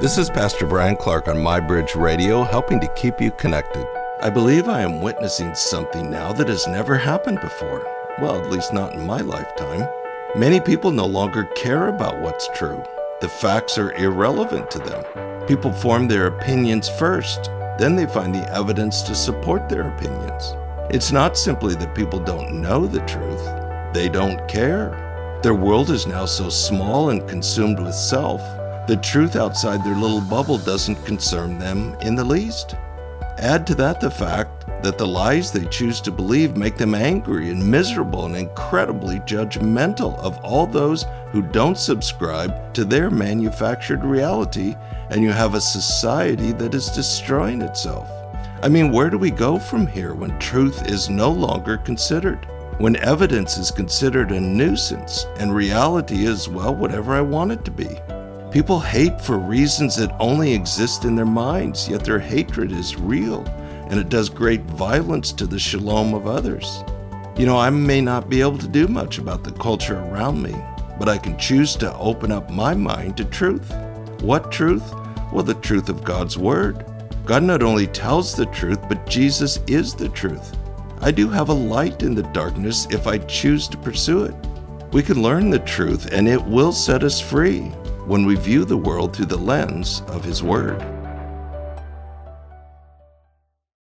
This is Pastor Bryan Clark on My Bridge Radio, helping to keep you connected. I believe I am witnessing something now that has never happened before. Well, at least not in my lifetime. Many people no longer care about what's true. The facts are irrelevant to them. People form their opinions first, then they find the evidence to support their opinions. It's not simply that people don't know the truth, they don't care. Their world is now so small and consumed with self the truth outside their little bubble doesn't concern them in the least. Add to that the fact that the lies they choose to believe make them angry and miserable and incredibly judgmental of all those who don't subscribe to their manufactured reality, and you have a society that is destroying itself. I mean, where do we go from here when truth is no longer considered? When evidence is considered a nuisance and reality is, well, whatever I want it to be? People hate for reasons that only exist in their minds, yet their hatred is real and it does great violence to the shalom of others. You know, I may not be able to do much about the culture around me, but I can choose to open up my mind to truth. What truth? Well, the truth of God's Word. God not only tells the truth, but Jesus is the truth. I do have a light in the darkness if I choose to pursue it. We can learn the truth and it will set us free when we view the world through the lens of His Word.